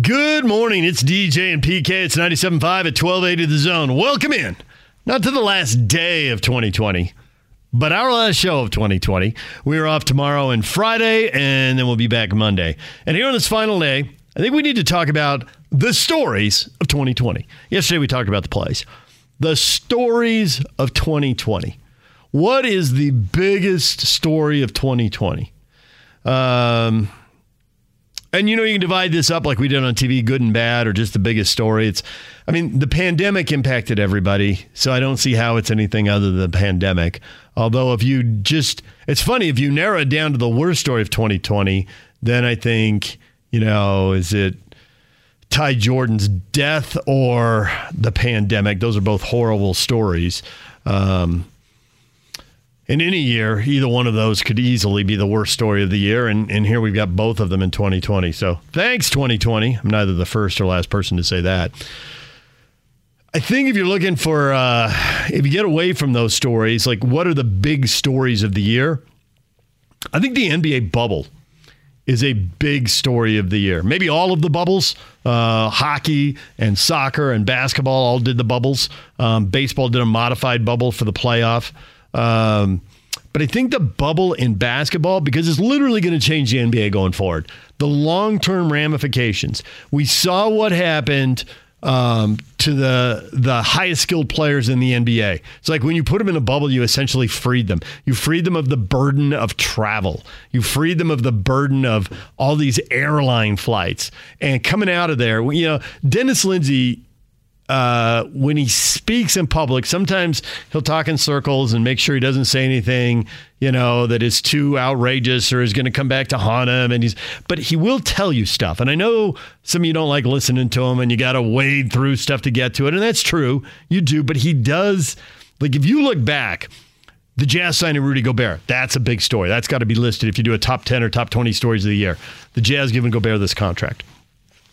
Good morning. It's DJ and PK. It's 97.5 at 1280 The Zone. Welcome in. Not to the last day of 2020, but our last show of 2020. We are off tomorrow and Friday, and then we'll be back Monday. And here on this final day, I think we need to talk about the stories of 2020. Yesterday we talked about the plays. The stories of 2020. What is the biggest story of 2020? Um, and you know, you can divide this up like we did on TV, good and bad, or just the biggest story. It's, I mean, the pandemic impacted everybody, so I don't see how it's anything other than the pandemic. Although, if you just, it's funny, if you narrow it down to the worst story of 2020, then I think, you know, is it Ty Jordan's death or the pandemic? Those are both horrible stories. Um, in any year, either one of those could easily be the worst story of the year. And, and here we've got both of them in 2020. So thanks, 2020. I'm neither the first or last person to say that. I think if you're looking for, uh, if you get away from those stories, like what are the big stories of the year? I think the NBA bubble is a big story of the year. Maybe all of the bubbles, uh, hockey and soccer and basketball all did the bubbles. Um, baseball did a modified bubble for the playoff. Um, but I think the bubble in basketball, because it's literally going to change the NBA going forward, the long term ramifications. We saw what happened um, to the the highest skilled players in the NBA. It's like when you put them in a bubble, you essentially freed them. You freed them of the burden of travel. You freed them of the burden of all these airline flights. And coming out of there, you know, Dennis Lindsey uh, when he speaks in public, sometimes he'll talk in circles and make sure he doesn't say anything, you know, that is too outrageous or is going to come back to haunt him. And he's, but he will tell you stuff. And I know some of you don't like listening to him, and you got to wade through stuff to get to it, and that's true, you do. But he does, like, if you look back. The Jazz signing Rudy Gobert. That's a big story. That's got to be listed if you do a top 10 or top 20 stories of the year. The Jazz giving Gobert this contract.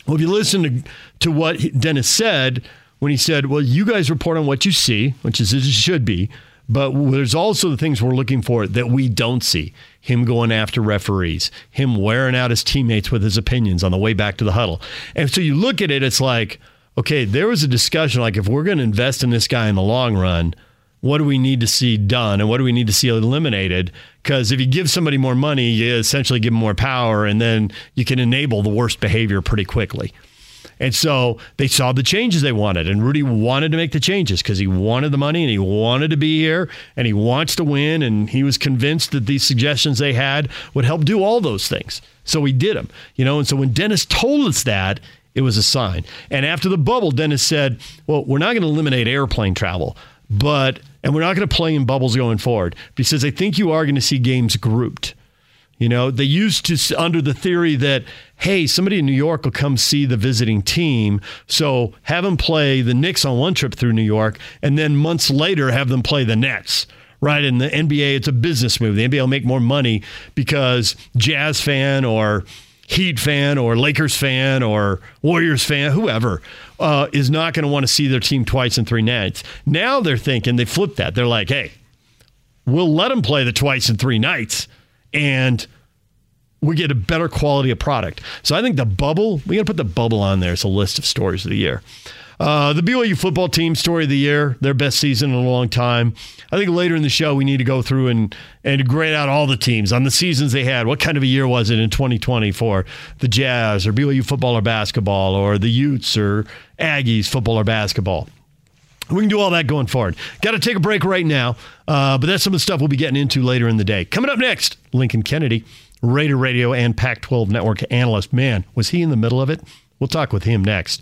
Well, if you listen to, to what Dennis said, when he said, Well, you guys report on what you see, which is as it should be, but there's also the things we're looking for that we don't see. Him going after referees, him wearing out his teammates with his opinions on the way back to the huddle. And so you look at it, it's like, okay, there was a discussion like if we're going to invest in this guy in the long run, what do we need to see done and what do we need to see eliminated? Because if you give somebody more money, you essentially give them more power and then you can enable the worst behavior pretty quickly. And so they saw the changes they wanted. And Rudy wanted to make the changes because he wanted the money and he wanted to be here and he wants to win. And he was convinced that these suggestions they had would help do all those things. So he did them, you know. And so when Dennis told us that, it was a sign. And after the bubble, Dennis said, Well, we're not going to eliminate airplane travel, but, and we're not going to play in bubbles going forward because I think you are going to see games grouped. You know, they used to, under the theory that, hey, somebody in New York will come see the visiting team. So have them play the Knicks on one trip through New York, and then months later have them play the Nets. Right. In the NBA, it's a business move. The NBA will make more money because Jazz fan or Heat fan or Lakers fan or Warriors fan, whoever, uh, is not going to want to see their team twice in three nights. Now they're thinking, they flip that. They're like, hey, we'll let them play the twice in three nights and we get a better quality of product. So I think the bubble, we got to put the bubble on there It's a list of stories of the year. Uh, the BYU football team story of the year, their best season in a long time. I think later in the show we need to go through and and grade out all the teams on the seasons they had. What kind of a year was it in 2020 for the Jazz or BYU football or basketball or the Utes or Aggies football or basketball? We can do all that going forward. Got to take a break right now, uh, but that's some of the stuff we'll be getting into later in the day. Coming up next, Lincoln Kennedy, Raider Radio and Pac 12 Network analyst. Man, was he in the middle of it? We'll talk with him next.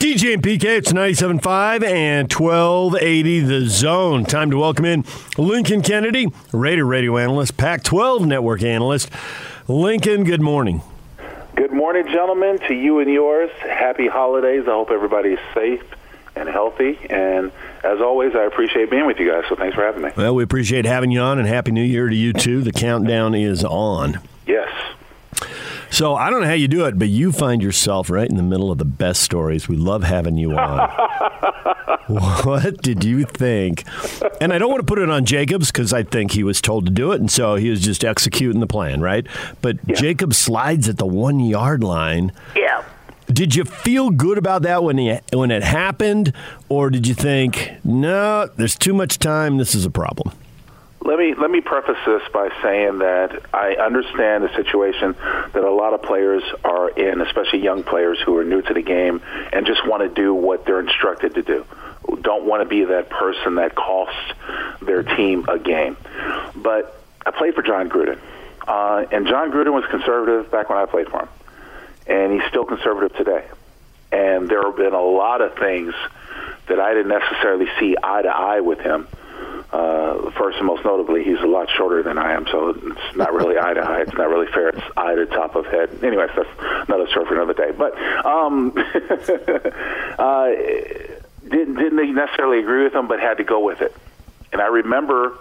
DJ and PK, it's 97.5 and 1280 The Zone. Time to welcome in Lincoln Kennedy, Raider radio analyst, Pac 12 network analyst. Lincoln, good morning. Good morning, gentlemen, to you and yours. Happy holidays. I hope everybody's safe and healthy. And as always, I appreciate being with you guys. So thanks for having me. Well, we appreciate having you on, and Happy New Year to you, too. The countdown is on. Yes. So I don't know how you do it, but you find yourself right in the middle of the best stories. We love having you on. what did you think? And I don't want to put it on Jacobs because I think he was told to do it, and so he was just executing the plan, right? But yeah. Jacob slides at the one yard line. Yeah. Did you feel good about that when he, when it happened, or did you think, no, there's too much time, this is a problem? Let me let me preface this by saying that I understand the situation that a lot of players are in, especially young players who are new to the game and just want to do what they're instructed to do. Don't want to be that person that costs their team a game. But I played for Jon Gruden, uh, and Jon Gruden was conservative back when I played for him, and he's still conservative today. And there have been a lot of things that I didn't necessarily see eye to eye with him uh, first and most notably, he's a lot shorter than I am, so it's not really eye to eye. It's not really fair. It's eye to top of head. Anyways, that's another story for another day. But um, uh, didn't didn't necessarily agree with him, but had to go with it. And I remember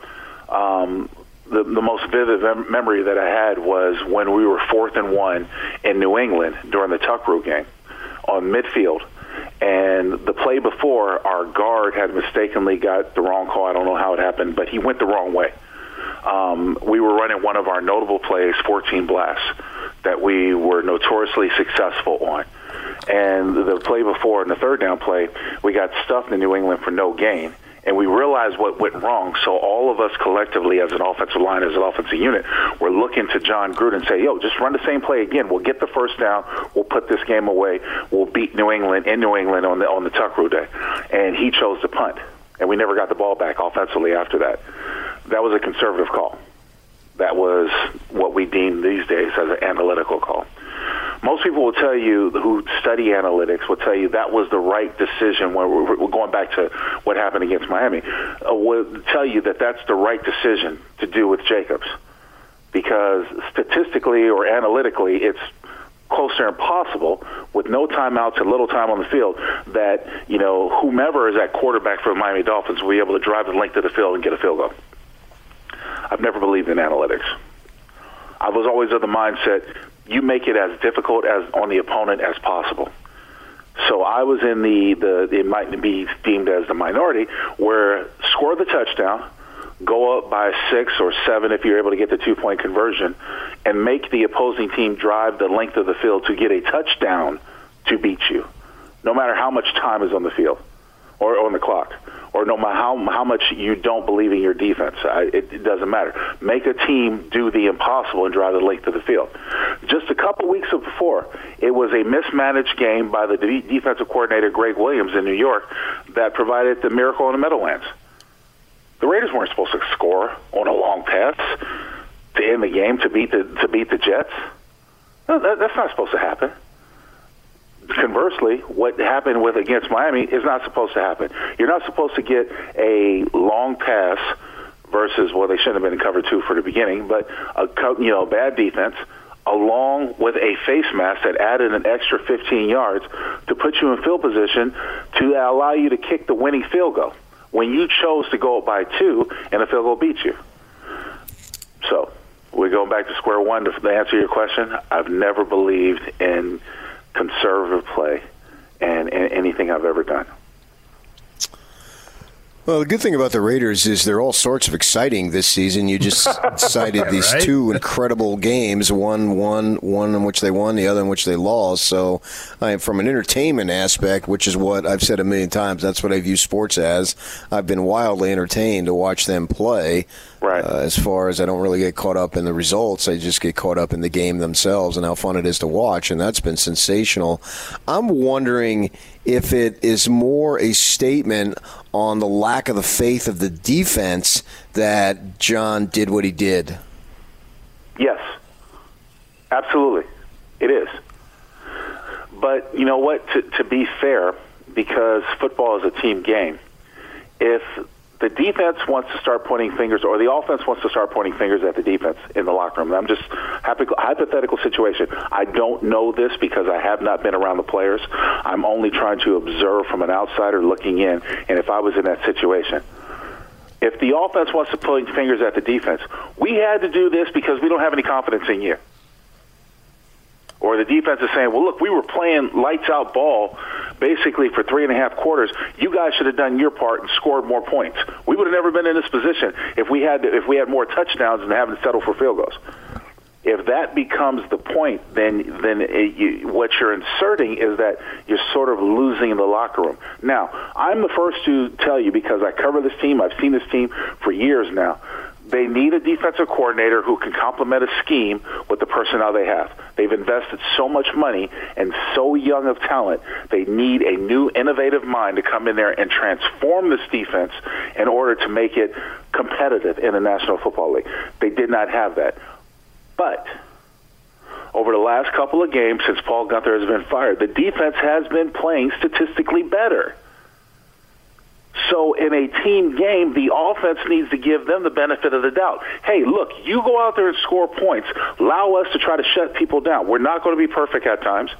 um, the, the most vivid mem- memory that I had was when we were fourth and one in New England during the Tuck Rule game on midfield and the play before, our guard had mistakenly got the wrong call. I don't know how it happened, but he went the wrong way. Um, we were running one of our notable plays, 14 blasts, that we were notoriously successful on. And the play before, in the third down play, we got stuffed in New England for no gain and we realized what went wrong. So all of us collectively, as an offensive line, as an offensive unit, we're looking to Jon Gruden and say, "Yo, just run the same play again. We'll get the first down. We'll put this game away. We'll beat New England in New England on the on the Tuck Rule day." And he chose to punt, and we never got the ball back offensively after that. That was a conservative call. That was what we deem these days as an analytical call most people will tell you who study analytics will tell you that was the right decision. When we're, going back to what happened against Miami, uh, will tell you that that's the right decision to do with Jacobs because statistically or analytically, it's close to impossible with no timeouts and little time on the field that you know whomever is at quarterback for the Miami Dolphins will be able to drive the length of the field and get a field goal. I've never believed in analytics. I was always of the mindset you make it as difficult as on the opponent as possible. So I was in the, the it might be deemed as the minority where score the touchdown, go up by six or seven if you're able to get the two point conversion, and make the opposing team drive the length of the field to get a touchdown to beat you, no matter how much time is on the field or on the clock or no matter how how much you don't believe in your defense, I, it, it doesn't matter. Make a team do the impossible and drive the length of the field. Just a couple weeks before, it was a mismanaged game by the de- defensive coordinator Gregg Williams in New York that provided the miracle in the Meadowlands. The Raiders weren't supposed to score on a long pass to end the game to beat the to beat the Jets. No, that, that's not supposed to happen conversely, what happened with against Miami is not supposed to happen. You're not supposed to get a long pass versus well, they shouldn't have been covered two for the beginning, but a you know bad defense along with a face mask that added an extra 15 yards to put you in field position to allow you to kick the winning field goal when you chose to go up by two and the field goal beat you. So we're going back to square one to answer your question. I've never believed in conservative play and, and anything I've ever done. Well, the good thing about the Raiders is they're all sorts of exciting this season. You just cited these right? two incredible games, one one one in which they won, the other in which they lost. So, uh, from an entertainment aspect, which is what I've said a million times, that's what I view sports as. I've been wildly entertained to watch them play. Right. Uh, as far as I don't really get caught up in the results, I just get caught up in the game themselves and how fun it is to watch, and that's been sensational. I'm wondering if it is more a statement on the lack of the faith of the defense that Jon did what he did. Yes, absolutely, it is. But you know what? To, to be fair, because football is a team game. If the defense wants to start pointing fingers, or the offense wants to start pointing fingers at the defense in the locker room. I'm just hypothetical situation. I don't know this because I have not been around the players. I'm only trying to observe from an outsider looking in. And if I was in that situation, if the offense wants to point fingers at the defense, we had to do this because we don't have any confidence in you or the defense is saying, well, look, we were playing lights out ball basically for three and a half quarters. You guys should have done your part and scored more points. We would have never been in this position if we had if we had more touchdowns and having to settle for field goals. If that becomes the point, then then it, you, what you're inserting is that you're sort of losing the locker room. Now, I'm the first to tell you because I cover this team. I've seen this team for years now they need a defensive coordinator who can complement a scheme with the personnel they have. They've invested so much money and so young of talent. They need a new innovative mind to come in there and transform this defense in order to make it competitive in the National Football League. They did not have that. But over the last couple of games since Paul Guenther has been fired, the defense has been playing statistically better. So in a team game, the offense needs to give them the benefit of the doubt. Hey, look, you go out there and score points. Allow us to try to shut people down. We're not going to be perfect at times.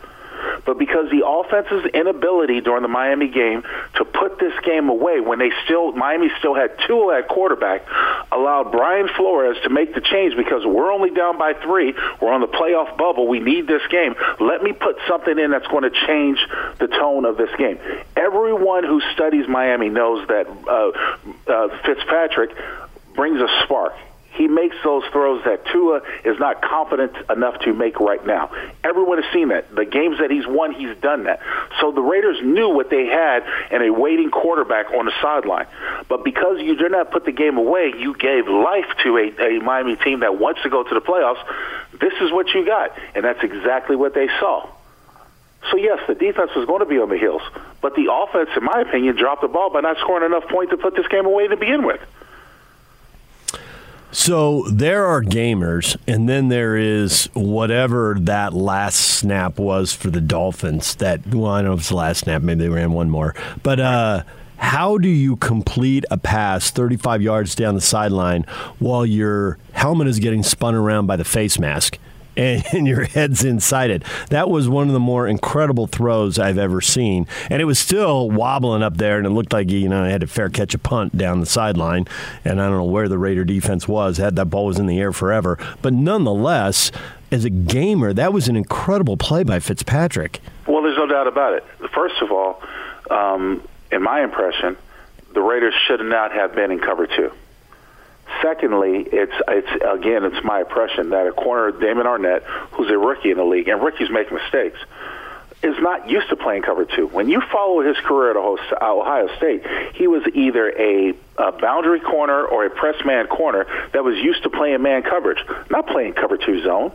But because the offense's inability during the Miami game to put this game away when they still Miami still had two at quarterback allowed Brian Flores to make the change because we're only down by three. We're on the playoff bubble. We need this game. Let me put something in that's going to change the tone of this game. Everyone who studies Miami knows that uh, uh, Fitzpatrick brings a spark. He makes those throws that Tua is not confident enough to make right now. Everyone has seen that. The games that he's won, he's done that. So the Raiders knew what they had in a waiting quarterback on the sideline. But because you did not put the game away, you gave life to a, a Miami team that wants to go to the playoffs. This is what you got. And that's exactly what they saw. So yes, the defense was going to be on the heels, but the offense, in my opinion, dropped the ball by not scoring enough points to put this game away to begin with. So there are gamers, and then there is whatever that last snap was for the Dolphins. That well, I don't know if it's the last snap. Maybe they ran one more. But uh, how do you complete a pass 35 yards down the sideline while your helmet is getting spun around by the face mask? And, and your head's inside it. That was one of the more incredible throws I've ever seen, and it was still wobbling up there, and it looked like you know I had to fair catch a punt down the sideline, and I don't know where the Raider defense was. Had that ball was in the air forever, but nonetheless, as a gamer, that was an incredible play by Fitzpatrick. Well, there's no doubt about it. First of all, um, in my impression, the Raiders should not have been in cover two. Secondly, it's it's again it's my impression that a corner Damon Arnette, who's a rookie in the league, and rookies make mistakes, is not used to playing cover two. When you follow his career at Ohio State, he was either a, a boundary corner or a press man corner that was used to playing man coverage, not playing cover two zone.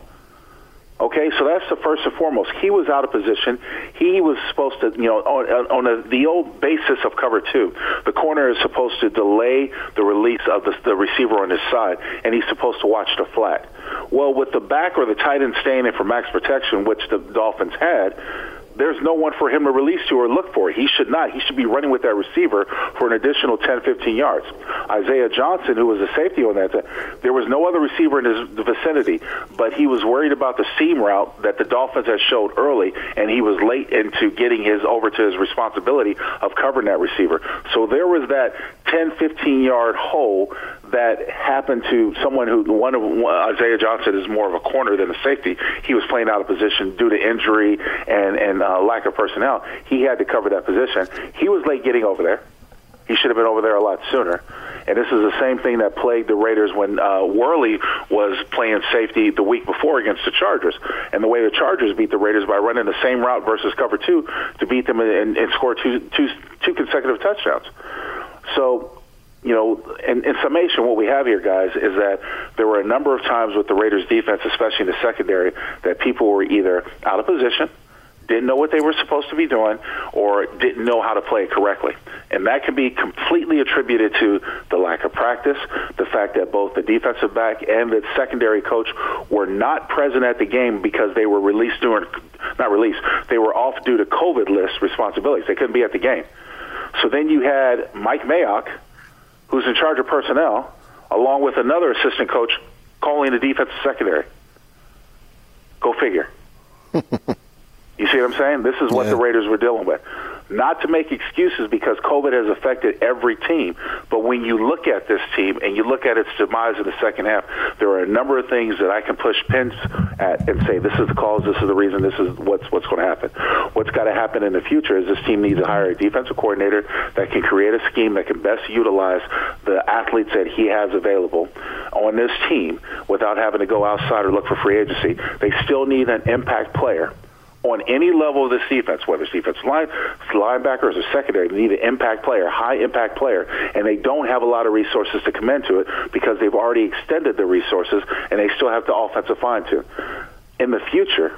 Okay, so that's the first and foremost. He was out of position. He was supposed to, you know, on, on a, the old basis of cover two, the corner is supposed to delay the release of the, the receiver on his side, and he's supposed to watch the flat. Well, with the back or the tight end staying in for max protection, which the Dolphins had, there's no one for him to release to or look for. He should not. He should be running with that receiver for an additional 10, 15 yards. Isaiah Johnson, who was a safety on that, there was no other receiver in his vicinity, but he was worried about the seam route that the Dolphins had showed early, and he was late into getting his over to his responsibility of covering that receiver. So there was that 10, 15 yard hole that happened to someone who one of Isaiah Johnson is more of a corner than a safety. He was playing out of position due to injury and and uh, lack of personnel. He had to cover that position. He was late getting over there. He should have been over there a lot sooner. And this is the same thing that plagued the Raiders when uh, Worley was playing safety the week before against the Chargers. And the way the Chargers beat the Raiders by running the same route versus cover two to beat them and, and score two, two, two consecutive touchdowns. So you know, in, in summation, what we have here, guys, is that there were a number of times with the Raiders' defense, especially in the secondary, that people were either out of position – didn't know what they were supposed to be doing or didn't know how to play it correctly. And that can be completely attributed to the lack of practice, the fact that both the defensive back and the secondary coach were not present at the game because they were released during not released. They were off due to COVID list responsibilities. They couldn't be at the game. So then you had Mike Mayock, who's in charge of personnel, along with another assistant coach calling the defensive secondary. Go figure. you see what I'm saying? This is what yeah. the Raiders were dealing with not to make excuses because COVID has affected every team. But when you look at this team and you look at its demise in the second half, there are a number of things that I can push pins at and say, this is the cause, this is the reason, this is what's what's going to happen. What's got to happen in the future is this team needs to hire a defensive coordinator that can create a scheme that can best utilize the athletes that he has available on this team without having to go outside or look for free agency. They still need an impact player on any level of this defense, whether it's defensive line, linebackers, or secondary, they need an impact player, high impact player, and they don't have a lot of resources to come into it because they've already extended the resources and they still have the offensive line to. In the future,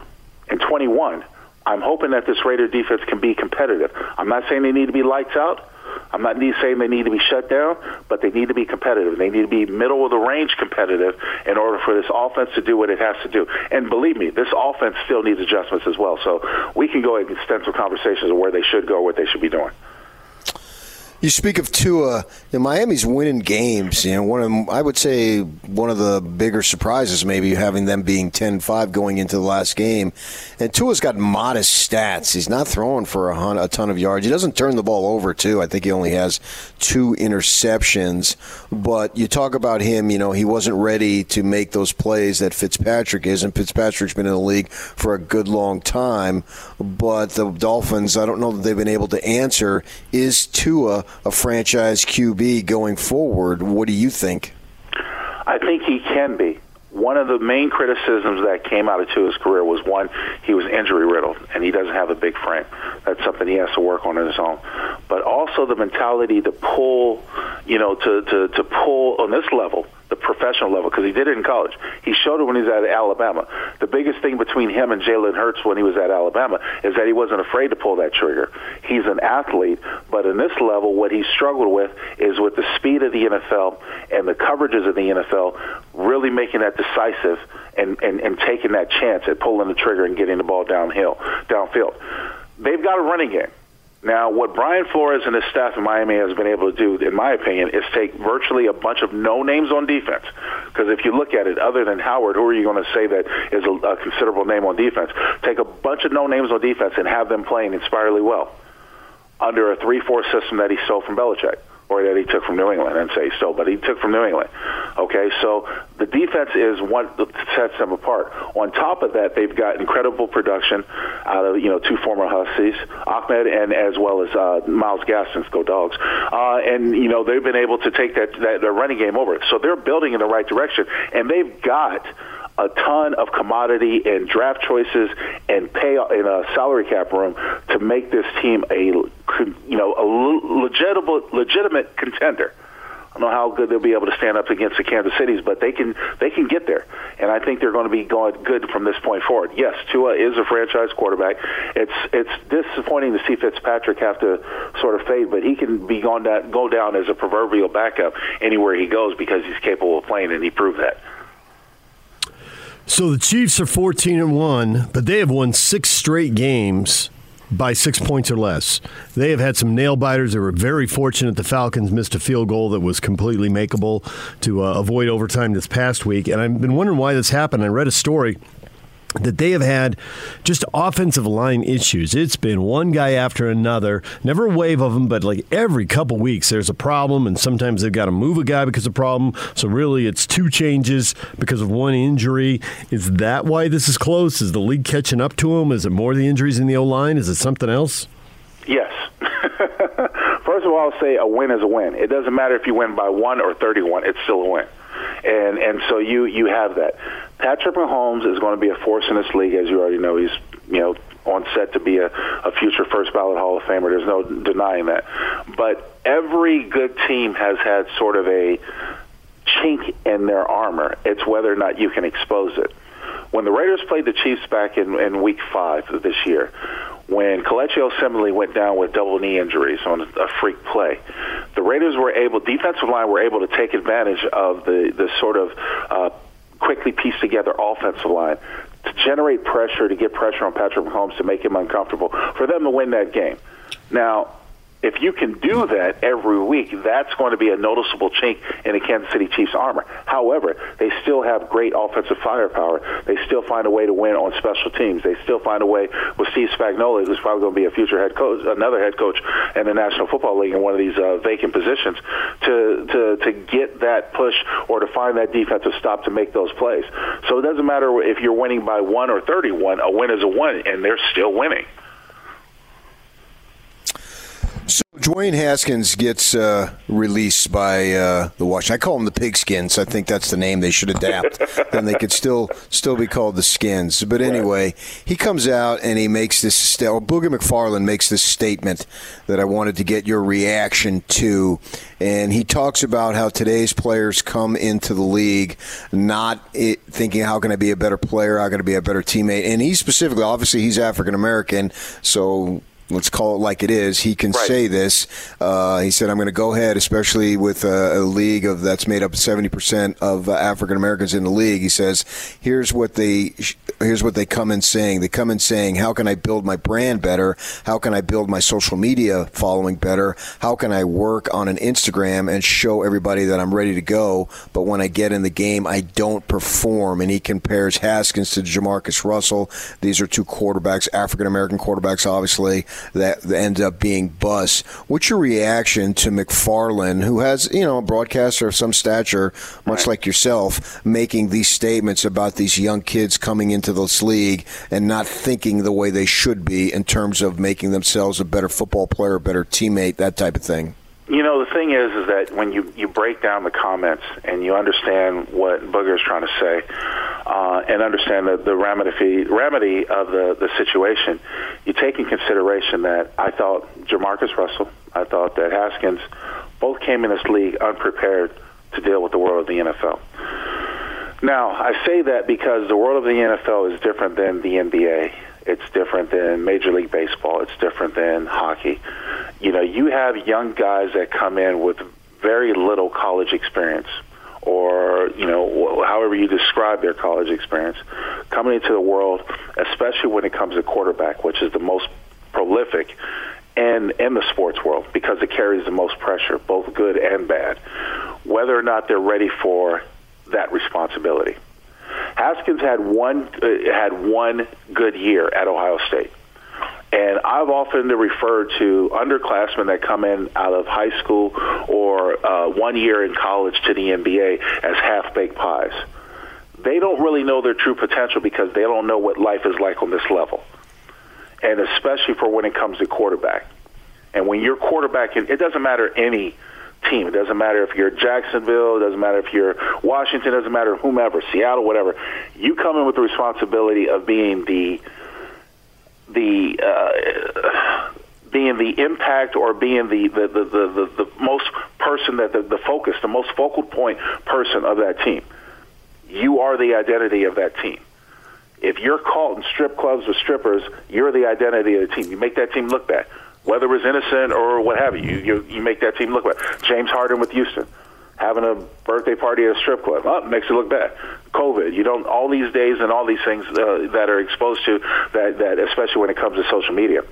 in 21, I'm hoping that this Raider defense can be competitive. I'm not saying they need to be lights out. I'm not saying they need to be shut down, but they need to be competitive. They need to be middle of the range competitive in order for this offense to do what it has to do. And believe me, this offense still needs adjustments as well. So we can go extensive conversations of where they should go, what they should be doing. You speak of Tua. You know, Miami's winning games. You know, one of I would say one of the bigger surprises, maybe having them being 10-5 going into the last game. And Tua's got modest stats. He's not throwing for a, a ton of yards. He doesn't turn the ball over too. I think he only has two interceptions. But you talk about him. You know, he wasn't ready to make those plays that Fitzpatrick is, and Fitzpatrick's been in the league for a good long time. But the Dolphins, I don't know that they've been able to answer. Is Tua a franchise QB going forward. What do you think? I think he can be. One of the main criticisms that came out of Tua's career was one, he was injury riddled and he doesn't have a big frame. That's something he has to work on in his own. But also the mentality to pull, you know, to, to, to pull on this level the professional level because he did it in college. He showed it when he was at Alabama. The biggest thing between him and Jalen Hurts when he was at Alabama is that he wasn't afraid to pull that trigger. He's an athlete, but in this level, what he struggled with is with the speed of the NFL and the coverages of the NFL, really making that decisive and, and, and taking that chance at pulling the trigger and getting the ball downhill, downfield. They've got a running game. Now, what Brian Flores and his staff in Miami has been able to do, in my opinion, is take virtually a bunch of no names on defense. Because if you look at it, other than Howard, who are you going to say that is a, a considerable name on defense? Take a bunch of no names on defense and have them playing inspirely well under a 3 4 system that he stole from Belichick or that he took from New England and say so, but he took from New England. Okay, so the defense is what sets them apart. On top of that, they've got incredible production out of you know two former Huskies, Ahmed and as well as uh, Myles Gaskin, go dogs, uh, and you know they've been able to take that that running game over. So they're building in the right direction, and they've got a ton of commodity and draft choices and pay in a salary cap room to make this team a you know a legitimate legitimate contender. I don't know how good they'll be able to stand up against the Kansas Cities, but they can they can get there, and I think they're going to be going good from this point forward. Yes, Tua is a franchise quarterback. It's it's disappointing to see Fitzpatrick have to sort of fade, but he can be gone down, go down as a proverbial backup anywhere he goes because he's capable of playing, and he proved that. So the Chiefs are 14 and 1, but they have won 6 straight games by 6 points or less. They have had some nail biters. They were very fortunate the Falcons missed a field goal that was completely makeable to uh, avoid overtime this past week. And I've been wondering why this happened. I read a story that they have had just offensive line issues. It's been one guy after another, never a wave of them, but like every couple weeks there's a problem, and sometimes they've got to move a guy because of a problem. So really, it's two changes because of one injury. Is that why this is close? Is the league catching up to them? Is it more the injuries in the O line? Is it something else? Yes. First of all, I'll say a win is a win. It doesn't matter if you win by one or 31; it's still a win and and so you you have that. Patrick Mahomes is going to be a force in this league, as you already know. He's you know on set to be a, a future first ballot Hall of Famer. There's no denying that. But every good team has had sort of a chink in their armor. It's whether or not you can expose it. When the Raiders played the Chiefs back in, in Week Five of this year, when Kelechi Osemele went down with double knee injuries on a freak play, the Raiders were able, defensive line were able to take advantage of the the sort of uh, quickly piece together offensive line, to generate pressure, to get pressure on Patrick Mahomes to make him uncomfortable, for them to win that game. Now, if you can do that every week, that's going to be a noticeable chink in the Kansas City Chiefs armor. However, they still have great offensive firepower. They still find a way to win on special teams. They still find a way with Steve Spagnuolo, who's probably going to be a future head coach, another head coach in the National Football League in one of these uh, vacant positions, to to to get that push or to find that defensive stop to make those plays. So it doesn't matter if you're winning by one or 31. A win is a win, and they're still winning. So Dwayne Haskins gets uh, released by uh, the Washington. I call them the Pigskins. I think that's the name they should adapt. then they could still still be called the Skins. But anyway, he comes out and he makes this. St- Booger McFarland makes this statement that I wanted to get your reaction to, and he talks about how today's players come into the league not it, thinking how can I be a better player, how can I be a better teammate, and he specifically, obviously, he's African American, so let's call it like it is. He can right. say this. Uh, he said, "I'm going to go ahead, especially with a, a, league of that's made up of 70 percent of uh, African Americans in the league." He says, "Here's what they here's what they come in saying. They come in saying, how can I build my brand better? How can I build my social media following better? How can I work on an Instagram and show everybody that I'm ready to go? But when I get in the game, I don't perform." And he compares Haskins to Jamarcus Russell. These are two quarterbacks, African American quarterbacks, obviously that ends up being bust. What's your reaction to McFarland, who has, you know, a broadcaster of some stature, much right. like yourself, making these statements about these young kids coming into this league and not thinking the way they should be in terms of making themselves a better football player, a better teammate, that type of thing? You know, the thing is, is that when you, you break down the comments and you understand what Booger is trying to say, uh, and understand the, the remedy, remedy of the, the situation, you take in consideration that I thought Jamarcus Russell, I thought that Haskins, both came in this league unprepared to deal with the world of the NFL. Now, I say that because the world of the NFL is different than the NBA. It's different than Major League Baseball. It's different than hockey. You know, you have young guys that come in with very little college experience or you know however you describe their college experience coming into the world especially when it comes to quarterback which is the most prolific and in the sports world because it carries the most pressure both good and bad whether or not they're ready for that responsibility Haskins had one uh, had one good year at Ohio State. And I've often referred to underclassmen that come in out of high school or uh, one year in college to the NBA as half baked pies. They don't really know their true potential because they don't know what life is like on this level. And especially for when it comes to quarterback. And when you're quarterbacking, it doesn't matter any team. It doesn't matter if you're Jacksonville, it doesn't matter if you're Washington, it doesn't matter whomever, Seattle, whatever. You come in with the responsibility of being the the uh, being the impact or being the the, the, the, the, most person that the, the focus, the most focal point person of that team. You are the identity of that team. If you're caught in strip clubs with strippers, you're the identity of the team. You make that team look bad whether it was innocent or what have you. You, you, you make that team look bad. James Harden with Houston having a birthday party at a strip club. Oh, makes it look bad. COVID, you don't all these days and all these things uh, that are exposed to that that especially when it comes to social media.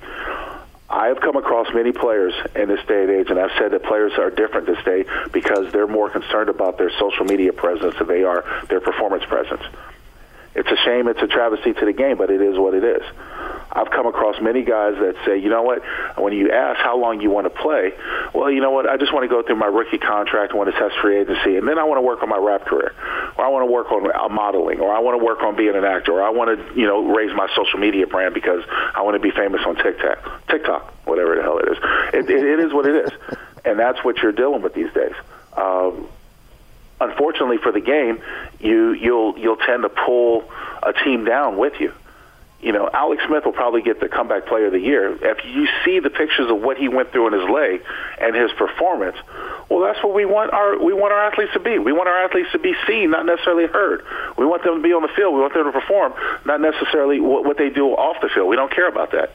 I have come across many players in this day and age, and I've said that players are different this day because they're more concerned about their social media presence than they are their performance presence. It's a shame, it's a travesty to the game, but it is what it is. I've come across many guys that say, you know what, when you ask how long you want to play, well, you know what, I just want to go through my rookie contract, want to test free agency, and then I want to work on my rap career, or I want to work on uh, modeling, or I want to work on being an actor, or I want to, you know, raise my social media brand because I want to be famous on TikTok, TikTok, whatever the hell it is. It, it, it is what it is, and that's what you're dealing with these days. Um, unfortunately for the game, you you'll you'll tend to pull a team down with you you know, Alex Smith will probably get the comeback player of the year. If you see the pictures of what he went through in his leg and his performance, well, that's what we want our we want our athletes to be. We want our athletes to be seen, not necessarily heard. We want them to be on the field. We want them to perform, not necessarily what, what they do off the field. We don't care about that.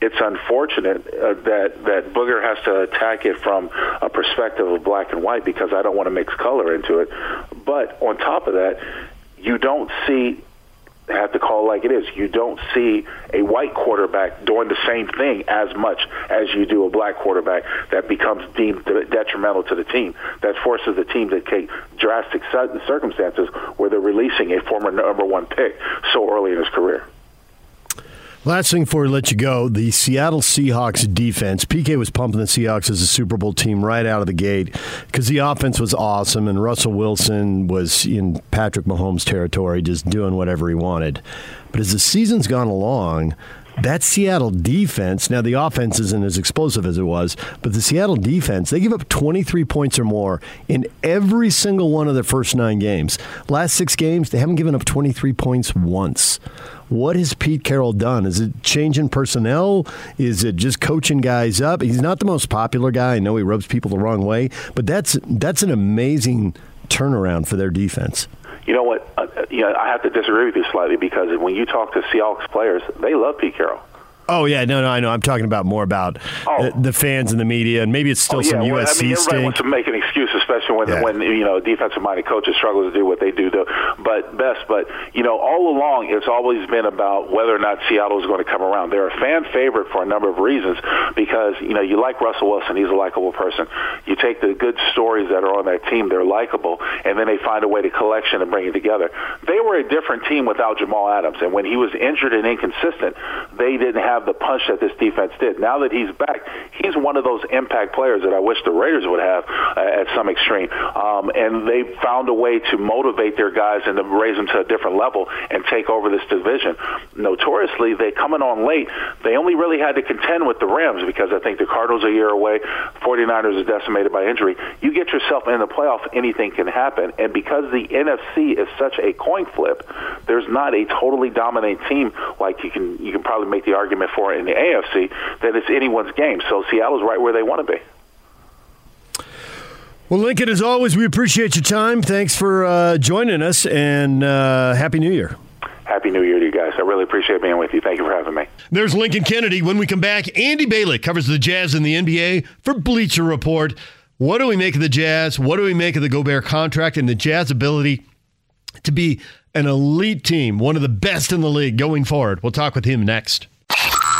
It's unfortunate uh, that that Booger has to attack it from a perspective of black and white because I don't want to mix color into it. But on top of that, you don't see have to call like it is. You don't see a white quarterback doing the same thing as much as you do a black quarterback that becomes deemed detrimental to the team. That forces the team to take drastic circumstances where they're releasing a former number one pick so early in his career. Last thing before we let you go, the Seattle Seahawks defense. PK was pumping the Seahawks as a Super Bowl team right out of the gate because the offense was awesome and Russell Wilson was in Patrick Mahomes' territory, just doing whatever he wanted. But as the season's gone along, that Seattle defense, now the offense isn't as explosive as it was, but the Seattle defense, they give up 23 points or more in every single one of their first nine games. Last six games, they haven't given up 23 points once. What has Pete Carroll done? Is it changing personnel? Is it just coaching guys up? He's not the most popular guy. I know he rubs people the wrong way, but that's that's an amazing turnaround for their defense. You know what? Uh, Uh, know, I have to disagree with you slightly because when you talk to Seahawks players, they love Pete Carroll. Oh yeah, no, no, I know. I'm talking about more about oh. the, the, fans and the media, and maybe it's still oh, yeah. some well, USC I mean, everybody stink. wants to make an excuse, especially when yeah. when you know defensive-minded coaches struggle to do what they do to, but best. But you know, all along, it's always been about whether or not Seattle is going to come around. They're a fan favorite for a number of reasons because you know you like Russell Wilson; he's a likable person. You take the good stories that are on that team; they're likable, and then they find a way to collection and bring it together. They were a different team without Jamal Adams, and when he was injured and inconsistent, they didn't have the punch that this defense did. Now that he's back, he's one of those impact players that I wish the Raiders would have uh, at some extreme. Um, and they found a way to motivate their guys and to raise them to a different level and take over this division. Notoriously, they coming on late. They only really had to contend with the Rams because I think the Cardinals a year away. 49ers are decimated by injury. You get yourself in the playoff, anything can happen. And because the NFC is such a coin flip, there's not a totally dominant team like you can you can probably make the argument for in the AFC that it's anyone's game. So Seattle's right where they want to be. Well, Lincoln, as always, we appreciate your time. Thanks for uh, joining us, and uh, Happy New Year. Happy New Year to you guys. I really appreciate being with you. Thank you for having me. There's Lincoln Kennedy. When we come back, Andy Bailey covers the Jazz and the NBA for Bleacher Report. What do we make of the Jazz? What do we make of the Gobert contract and the Jazz ability to be an elite team, one of the best in the league going forward? We'll talk with him next.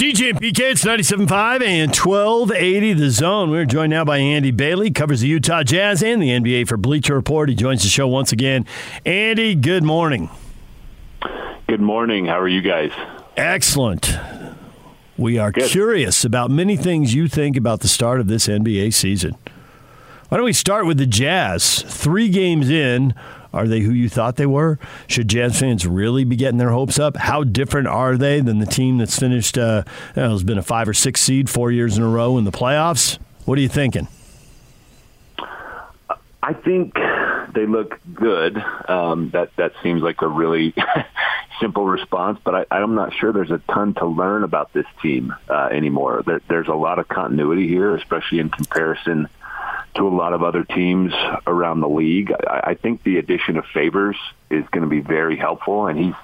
DJ and PK, it's 97.5 and 1280 The Zone. We're joined now by Andy Bailey, covers the Utah Jazz and the NBA for Bleacher Report. He joins the show once again. Andy, good morning. Good morning. How are you guys? Excellent. We are good. curious about many things you think about the start of this NBA season. Why don't we start with the Jazz? Three games in, are they who you thought they were? Should Jazz fans really be getting their hopes up? How different are they than the team that's finished, uh, you know, has been a five or six seed four years in a row in the playoffs? What are you thinking? I think they look good. Um, that that seems like a really simple response, but I, I'm not sure there's a ton to learn about this team uh, anymore. There, there's a lot of continuity here, especially in comparison to a lot of other teams around the league. I, I think the addition of Favors is going to be very helpful, and he's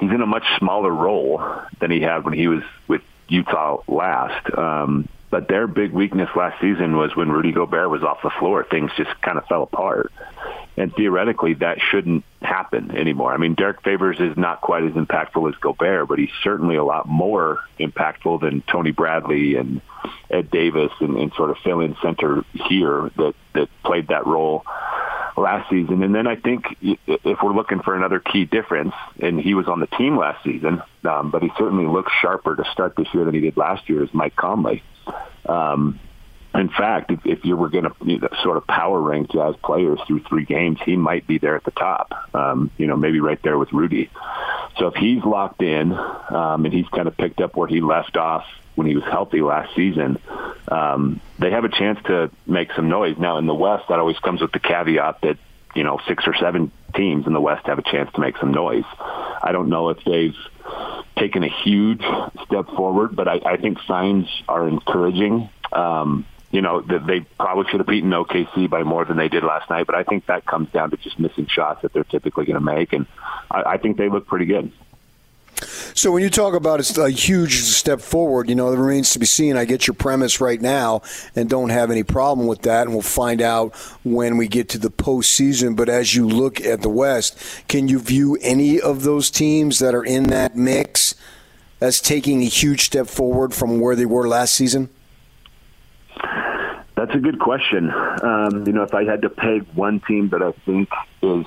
he's in a much smaller role than he had when he was with Utah last. Um, but their big weakness last season was when Rudy Gobert was off the floor, things just kind of fell apart. And theoretically, that shouldn't happen anymore. I mean, Derrick Favors is not quite as impactful as Gobert, but he's certainly a lot more impactful than Tony Bradley and Ed Davis and, and sort of fill-in center here that that played that role last season. And then I think if we're looking for another key difference, and he was on the team last season, um, but he certainly looks sharper to start this year than he did last year, is Mike Conley. Um, in fact, if, if you were going to sort of power rank Jazz players through three games, he might be there at the top. Um, you know, maybe right there with Rudy. So if he's locked in um, and he's kind of picked up where he left off when he was healthy last season, um, they have a chance to make some noise. Now in the West, that always comes with the caveat that you know six or seven teams in the West have a chance to make some noise. I don't know if they've taken a huge step forward, but I, I think signs are encouraging. Um, you know, they probably should have beaten OKC by more than they did last night, but I think that comes down to just missing shots that they're typically going to make, and I, I think they look pretty good. So when you talk about it's a huge step forward, you know, it remains to be seen. I get your premise right now and don't have any problem with that, and we'll find out when we get to the postseason. But as you look at the West, can you view any of those teams that are in that mix as taking a huge step forward from where they were last season? That's a good question. Um, you know, if I had to peg one team that I think is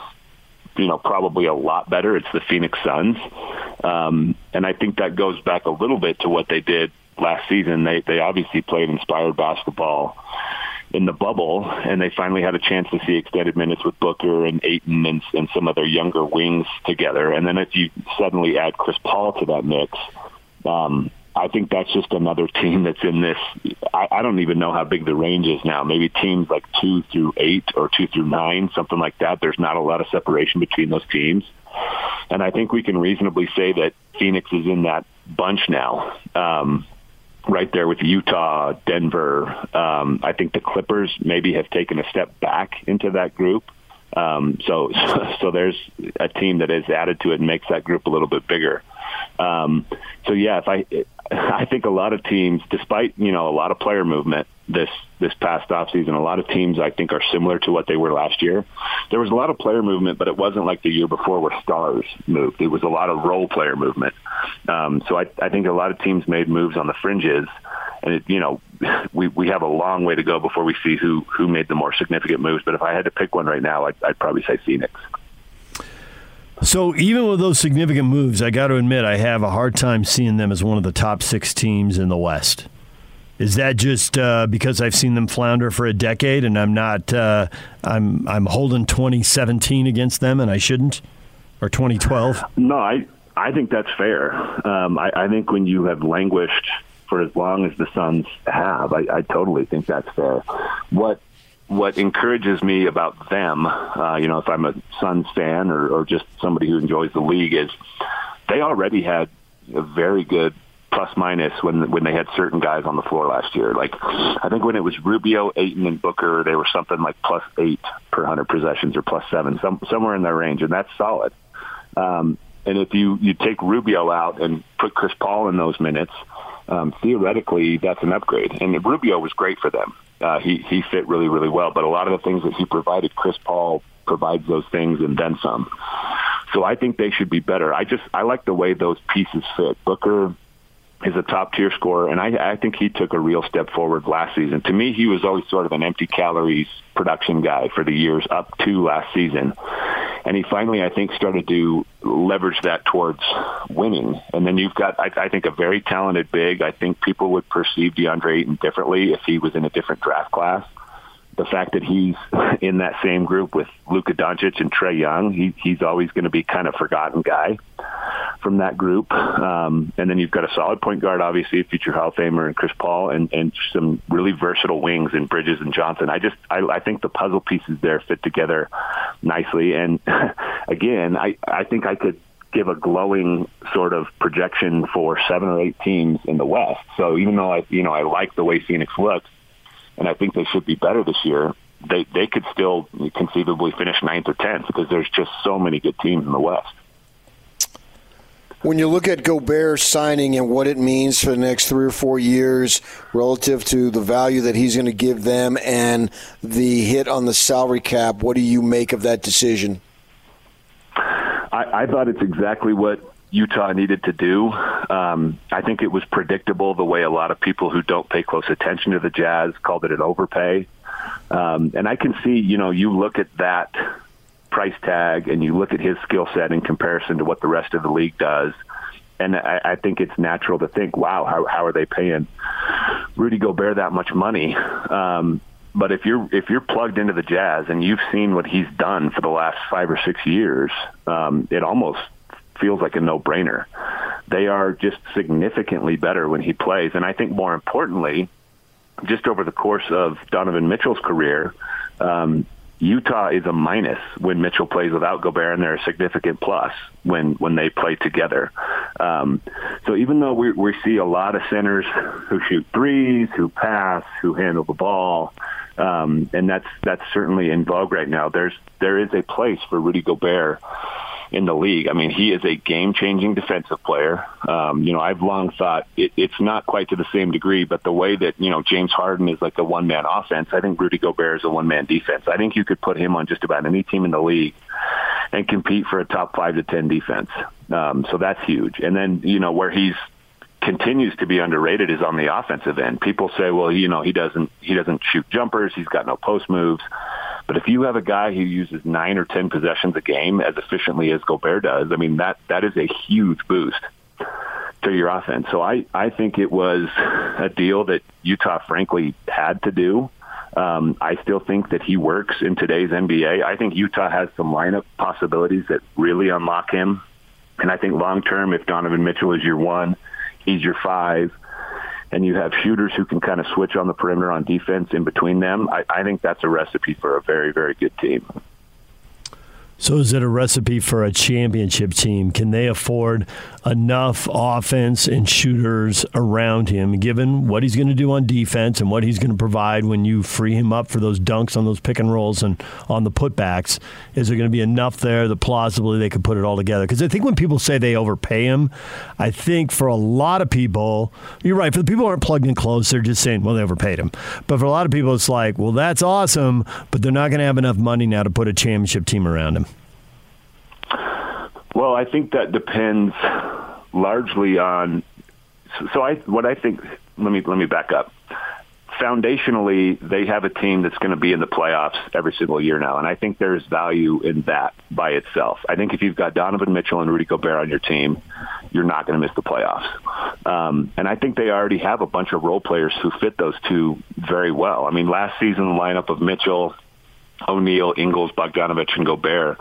you know, probably a lot better. It's the Phoenix Suns. Um, and I think that goes back a little bit to what they did last season. They, they obviously played inspired basketball in the bubble, and they finally had a chance to see extended minutes with Booker and Ayton and, and some of their younger wings together. And then if you suddenly add Chris Paul to that mix, um, I think that's just another team that's in this. I, I don't even know how big the range is now. Maybe teams like two through eight or two through nine, something like that. There's not a lot of separation between those teams. And I think we can reasonably say that Phoenix is in that bunch now. Um, right there with Utah, Denver. Um, I think the Clippers maybe have taken a step back into that group. Um, so, so there's a team that is added to it and makes that group a little bit bigger. Um, so yeah, if I, I think a lot of teams, despite you know a lot of player movement this this past offseason, a lot of teams I think are similar to what they were last year. There was a lot of player movement, but it wasn't like the year before where stars moved. It was a lot of role player movement. Um, so I, I think a lot of teams made moves on the fringes, and it, you know we we have a long way to go before we see who who made the more significant moves. But if I had to pick one right now, I'd, I'd probably say Phoenix. So even with those significant moves, I got to admit I have a hard time seeing them as one of the top six teams in the West. Is that just uh, because I've seen them flounder for a decade and I'm not uh, I'm I'm holding 2017 against them and I shouldn't or 2012? No, I I think that's fair. Um, I, I think when you have languished for as long as the Suns have, I, I totally think that's fair. What what encourages me about them, uh, you know, if I'm a Suns fan or, or just somebody who enjoys the league, is they already had a very good plus minus when when they had certain guys on the floor last year. Like I think when it was Rubio, Ayton, and Booker, they were something like plus eight per hundred possessions or plus seven, some, somewhere in that range, and that's solid. Um, and if you you take Rubio out and put Chris Paul in those minutes, um, theoretically that's an upgrade. And Rubio was great for them uh, he he fit really really well. But a lot of the things that he provided, Chris Paul provides those things and then some. So I think they should be better. I just I like the way those pieces fit. Booker is a top tier scorer, and I, I think he took a real step forward last season. To me, he was always sort of an empty calories production guy for the years up to last season, and he finally, I think, started to leverage that towards winning. And then you've got, I, I think, a very talented big. I think people would perceive DeAndre Ayton differently if he was in a different draft class the fact that he's in that same group with Luka Doncic and Trae Young, he, he's always going to be kind of forgotten guy from that group. Um, and then you've got a solid point guard, obviously, future Hall of Famer and Chris Paul, and, and some really versatile wings in Bridges and Johnson. I just, I, I think the puzzle pieces there fit together nicely. And again, I, I think I could give a glowing sort of projection for seven or eight teams in the West. So even though I, you know, I like the way Phoenix looks, and I think they should be better this year. They they could still conceivably finish ninth or tenth because there's just so many good teams in the West. When you look at Gobert signing and what it means for the next three or four years relative to the value that he's going to give them and the hit on the salary cap, what do you make of that decision? I, I thought it's exactly what Utah needed to do. Um, I think it was predictable the way a lot of people who don't pay close attention to the Jazz called it an overpay. Um, and I can see, you know, you look at that price tag and you look at his skill set in comparison to what the rest of the league does. And I, I think it's natural to think, wow, how, how are they paying Rudy Gobert that much money? Um, but if you're if you're plugged into the Jazz and you've seen what he's done for the last five or six years, um, it almost feels like a no-brainer. They are just significantly better when he plays, and I think more importantly, just over the course of Donovan Mitchell's career, um, Utah is a minus when Mitchell plays without Gobert, and they're a significant plus when when they play together. Um, so even though we we see a lot of centers who shoot threes, who pass, who handle the ball, um, and that's that's certainly in vogue right now. There's there is a place for Rudy Gobert in the league. I mean, he is a game-changing defensive player. Um, you know, I've long thought it, it's not quite to the same degree, but the way that you know James Harden is like a one-man offense, I think Rudy Gobert is a one-man defense. I think you could put him on just about any team in the league and compete for a top five to ten defense. Um, so that's huge. And then you know where he's continues to be underrated is on the offensive end. People say, well, you know, he doesn't he doesn't shoot jumpers, he's got no post moves. But if you have a guy who uses nine or ten possessions a game as efficiently as Gobert does, I mean that that is a huge boost to your offense. So I I think it was a deal that Utah frankly had to do. Um, I still think that he works in today's NBA. I think Utah has some lineup possibilities that really unlock him. And I think long term, if Donovan Mitchell is your one, he's your five, and you have shooters who can kind of switch on the perimeter on defense in between them, I, I think that's a recipe for a very, very good team. So, is it a recipe for a championship team? Can they afford enough offense and shooters around him, given what he's going to do on defense and what he's going to provide when you free him up for those dunks on those pick and rolls and on the putbacks? Is there going to be enough there that plausibly they could put it all together? Because I think when people say they overpay him, I think for a lot of people, you're right. For the people who aren't plugged in close, they're just saying, well, they overpaid him. But for a lot of people, it's like, well, that's awesome, but they're not going to have enough money now to put a championship team around him. Well, I think that depends largely on. So I, what I think. Let me let me back up. Foundationally, they have a team that's going to be in the playoffs every single year now, and I think there's value in that by itself. I think if you've got Donovan Mitchell and Rudy Gobert on your team, you're not going to miss the playoffs. Um, and I think they already have a bunch of role players who fit those two very well. I mean, last season the lineup of Mitchell, O'Neale, Ingles, Bogdanovic, and Gobert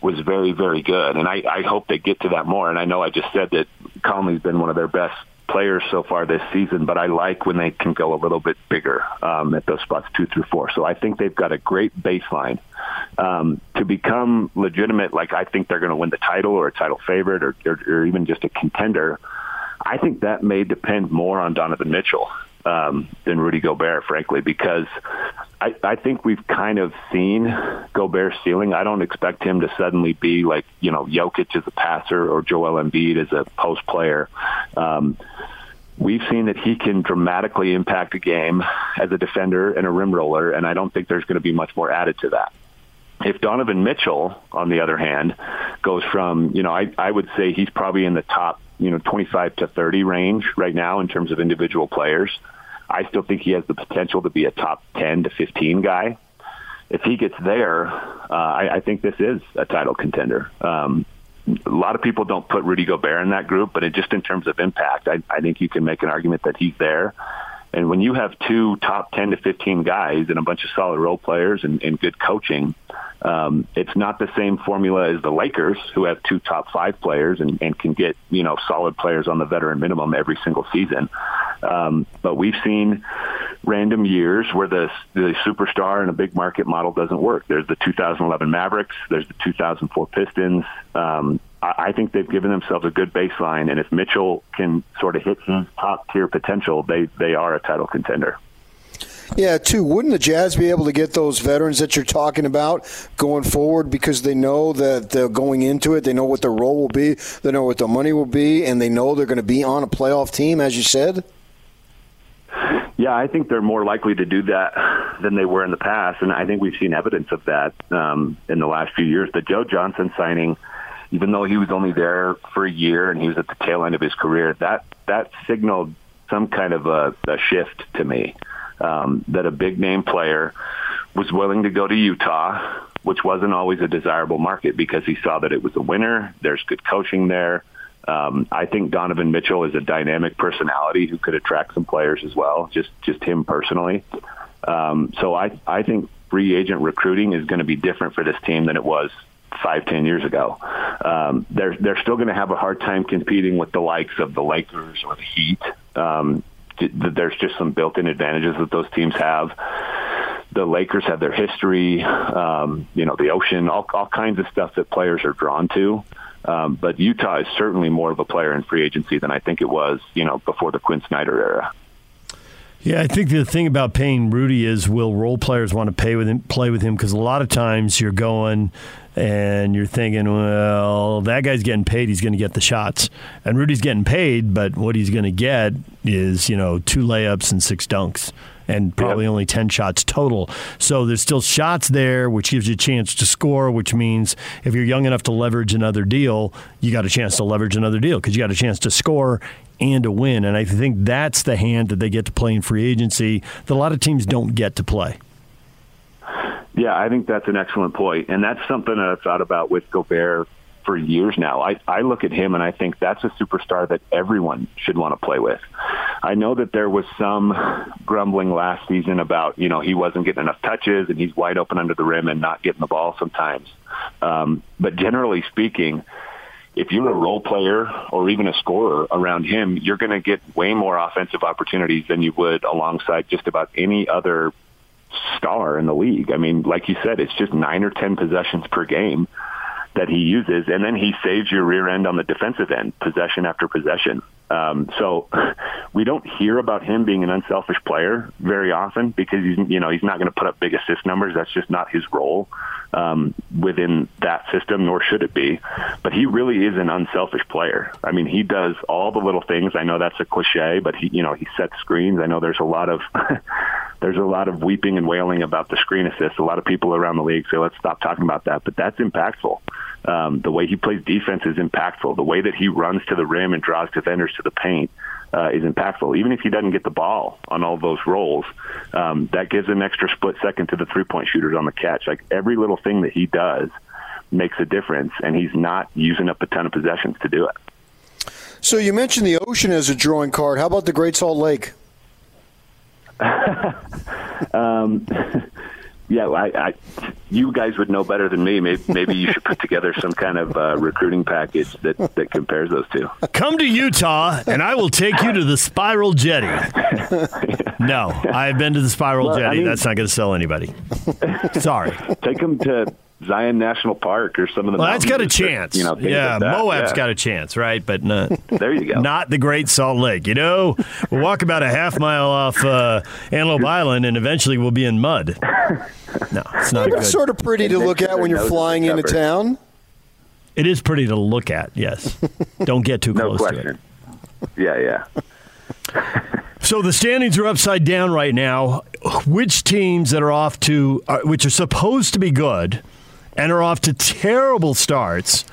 was very, very good. And I, I hope they get to that more. And I know I just said that Conley's been one of their best players so far this season, but I like when they can go a little bit bigger um, at those spots two through four. So I think they've got a great baseline um, to become legitimate. Like I think they're going to win the title or a title favorite or, or, or even just a contender. I think that may depend more on Donovan Mitchell um, than Rudy Gobert, frankly, because I, I think we've kind of seen Gobert's ceiling. I don't expect him to suddenly be like, you know, Jokic as a passer or Joel Embiid as a post player. Um, we've seen that he can dramatically impact a game as a defender and a rim roller, and I don't think there's going to be much more added to that. If Donovan Mitchell, on the other hand, goes from, you know, I, I would say he's probably in the top, you know, 25 to 30 range right now in terms of individual players. I still think he has the potential to be a top 10 to 15 guy. If he gets there, uh, I, I think this is a title contender. Um, a lot of people don't put Rudy Gobert in that group, but it, just in terms of impact, I, I think you can make an argument that he's there. And when you have two top 10 to 15 guys and a bunch of solid role players and, and good coaching, um, it's not the same formula as the Lakers, who have two top five players and, and can get you know solid players on the veteran minimum every single season. Um, but we've seen random years where the the superstar in a big market model doesn't work. There's the 2011 Mavericks. There's the 2004 Pistons. Um, I, I think they've given themselves a good baseline, and if Mitchell can sort of hit his top tier potential, they they are a title contender. Yeah, too. Wouldn't the Jazz be able to get those veterans that you're talking about going forward because they know that they're going into it, they know what their role will be, they know what the money will be, and they know they're going to be on a playoff team, as you said? Yeah, I think they're more likely to do that than they were in the past, and I think we've seen evidence of that um, in the last few years. The Joe Johnson signing, even though he was only there for a year and he was at the tail end of his career, that that signaled some kind of a, a shift to me um, that a big name player was willing to go to Utah, which wasn't always a desirable market because he saw that it was a winner. There's good coaching there. Um, I think Donovan Mitchell is a dynamic personality who could attract some players as well, just just him personally. Um, so I I think free agent recruiting is going to be different for this team than it was five ten years ago. Um, they're they're still going to have a hard time competing with the likes of the Lakers or the Heat. Um, there's just some built-in advantages that those teams have. the Lakers have their history, um, you know, the ocean, all, all kinds of stuff that players are drawn to. Um, but Utah is certainly more of a player in free agency than I think it was, you know, before the Quin Snyder era. Yeah, I think the thing about paying Rudy is will role players want to pay with him, play with him? Because a lot of times you're going and you're thinking, well, that guy's getting paid, he's going to get the shots, and Rudy's getting paid, but what he's going to get is you know two layups and six dunks and probably yep. only 10 shots total. So there's still shots there, which gives you a chance to score, which means if you're young enough to leverage another deal, you got a chance to leverage another deal because you got a chance to score and to win. And I think that's the hand that they get to play in free agency that a lot of teams don't get to play. Yeah, I think that's an excellent point, and that's something that I've thought about with Gobert for years now. I, I look at him and I think that's a superstar that everyone should want to play with. I know that there was some grumbling last season about, you know, he wasn't getting enough touches and he's wide open under the rim and not getting the ball sometimes. Um, but generally speaking, if you're a role player or even a scorer around him, you're going to get way more offensive opportunities than you would alongside just about any other star in the league. I mean, like you said, it's just nine or 10 possessions per game that he uses, and then he saves your rear end on the defensive end, possession after possession. Um, so we don't hear about him being an unselfish player very often because he's you know he's not going to put up big assist numbers. That's just not his role um, within that system, nor should it be. But he really is an unselfish player. I mean, he does all the little things. I know that's a cliche, but he you know he sets screens. I know there's a lot of there's a lot of weeping and wailing about the screen assist. A lot of people around the league say, let's stop talking about that. But that's impactful. Um, the way he plays defense is impactful. The way that he runs to the rim and draws defenders to the paint uh, is impactful. Even if he doesn't get the ball on all those rolls, um, that gives an extra split second to the three point shooters on the catch. Like every little thing that he does makes a difference, and he's not using up a ton of possessions to do it. So you mentioned the ocean as a drawing card. How about the Great Salt Lake? um, yeah, I, I, you guys would know better than me. Maybe, maybe you should put together some kind of uh, recruiting package that, that compares those two. Come to Utah, and I will take you to the Spiral Jetty. No, I've been to the Spiral well, Jetty. I mean, That's not going to sell anybody. Sorry. Take them to Zion National Park or some of the. Well, that's got a chance. That, you know, yeah, like Moab's yeah. got a chance, right? But not, there you go. Not the Great Salt Lake. You know, we'll walk about a half mile off uh, Antelope Island, and eventually we'll be in mud. No, it's not. It's sort of pretty to look at when you're flying into town. It is pretty to look at. Yes. Don't get too no close question. to it. Yeah, yeah. So the standings are upside down right now. Which teams that are off to, uh, which are supposed to be good, and are off to terrible starts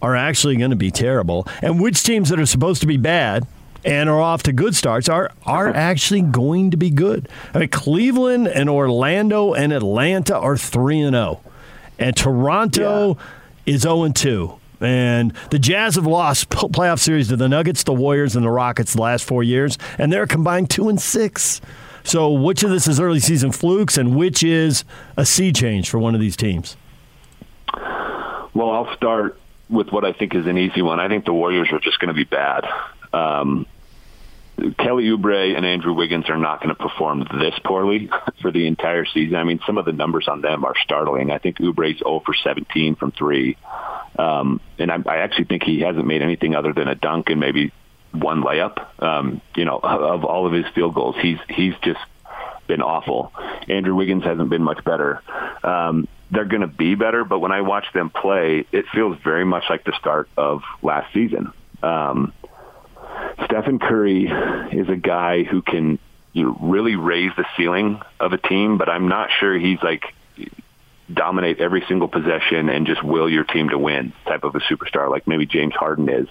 are actually going to be terrible. And which teams that are supposed to be bad and are off to good starts are are actually going to be good. I mean, Cleveland and Orlando and Atlanta are three and zero, oh. and Toronto yeah. is zero oh and two. And the Jazz have lost playoff series to the Nuggets, the Warriors, and the Rockets the last four years, and they're combined two and six. So, which of this is early season flukes, and which is a sea change for one of these teams? Well, I'll start with what I think is an easy one. I think the Warriors are just going to be bad. Um, Kelly Oubre and Andrew Wiggins are not going to perform this poorly for the entire season. I mean, some of the numbers on them are startling. I think Oubre's 0 for 17 from three, um, and I, I actually think he hasn't made anything other than a dunk and maybe one layup. Um, you know, of all of his field goals, he's he's just been awful. Andrew Wiggins hasn't been much better. Um, they're going to be better, but when I watch them play, it feels very much like the start of last season. Um, Stephen Curry is a guy who can you know, really raise the ceiling of a team, but I'm not sure he's like dominate every single possession and just will your team to win type of a superstar like maybe James Harden is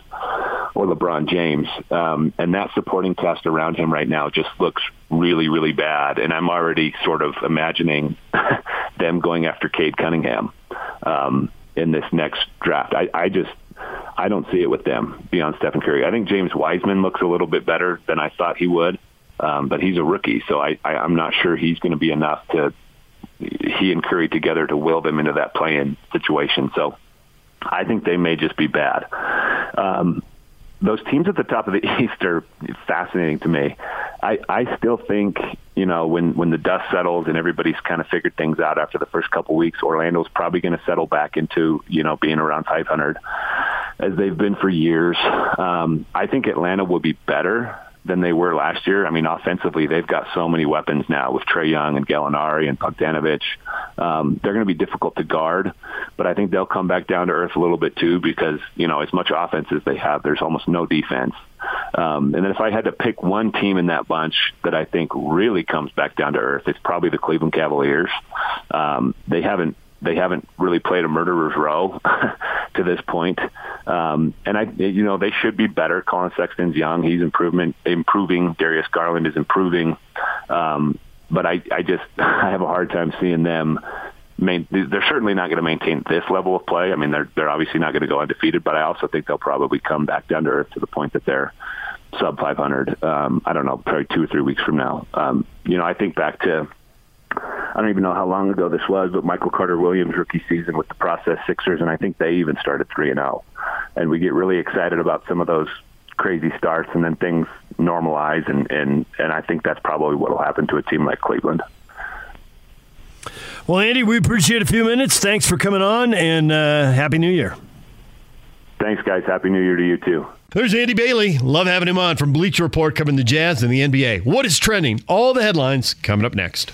or LeBron James. Um, and that supporting cast around him right now just looks really, really bad. And I'm already sort of imagining them going after Cade Cunningham um, in this next draft. I, I just I don't see it with them beyond Stephen Curry. I think James Wiseman looks a little bit better than I thought he would. Um, but he's a rookie, so I, I, I'm not sure he's going to be enough to he and Curry together to will them into that play-in situation. So I think they may just be bad. Um, those teams at the top of the East are fascinating to me. I, I still think you know when when the dust settles and everybody's kind of figured things out after the first couple weeks, Orlando's probably going to settle back into you know being around 500 as they've been for years. Um, I think Atlanta will be better than they were last year. I mean, offensively, they've got so many weapons now with Trae Young and Gallinari and Bogdanovic. Um, they're going to be difficult to guard, but I think they'll come back down to earth a little bit too because, you know, as much offense as they have, there's almost no defense. Um, and then if I had to pick one team in that bunch that I think really comes back down to earth, it's probably the Cleveland Cavaliers. Um, they haven't they haven't really played a murderer's row to this point. Um, and I, you know, they should be better. Collin Sexton's young; he's improvement, improving. Darius Garland is improving. Um, but I, I just, I have a hard time seeing them. Main, they're certainly not going to maintain this level of play. I mean, they're they're obviously not going to go undefeated, but I also think they'll probably come back down to earth to the point that they're sub 500. Um, I don't know, probably two or three weeks from now. Um, you know, I think back to I don't even know how long ago this was, but Michael Carter Williams rookie season with the process Sixers, and I think they even started three and zero. Oh. And we get really excited about some of those crazy starts, and then things normalize, and and and I think that's probably what will happen to a team like Cleveland. Well, Andy, we appreciate a few minutes. Thanks for coming on, and uh, happy New Year. Thanks, guys. Happy New Year to you too. There's Andy Bailey. Love having him on from Bleacher Report covering the Jazz and the NBA. What is trending? All the headlines coming up next.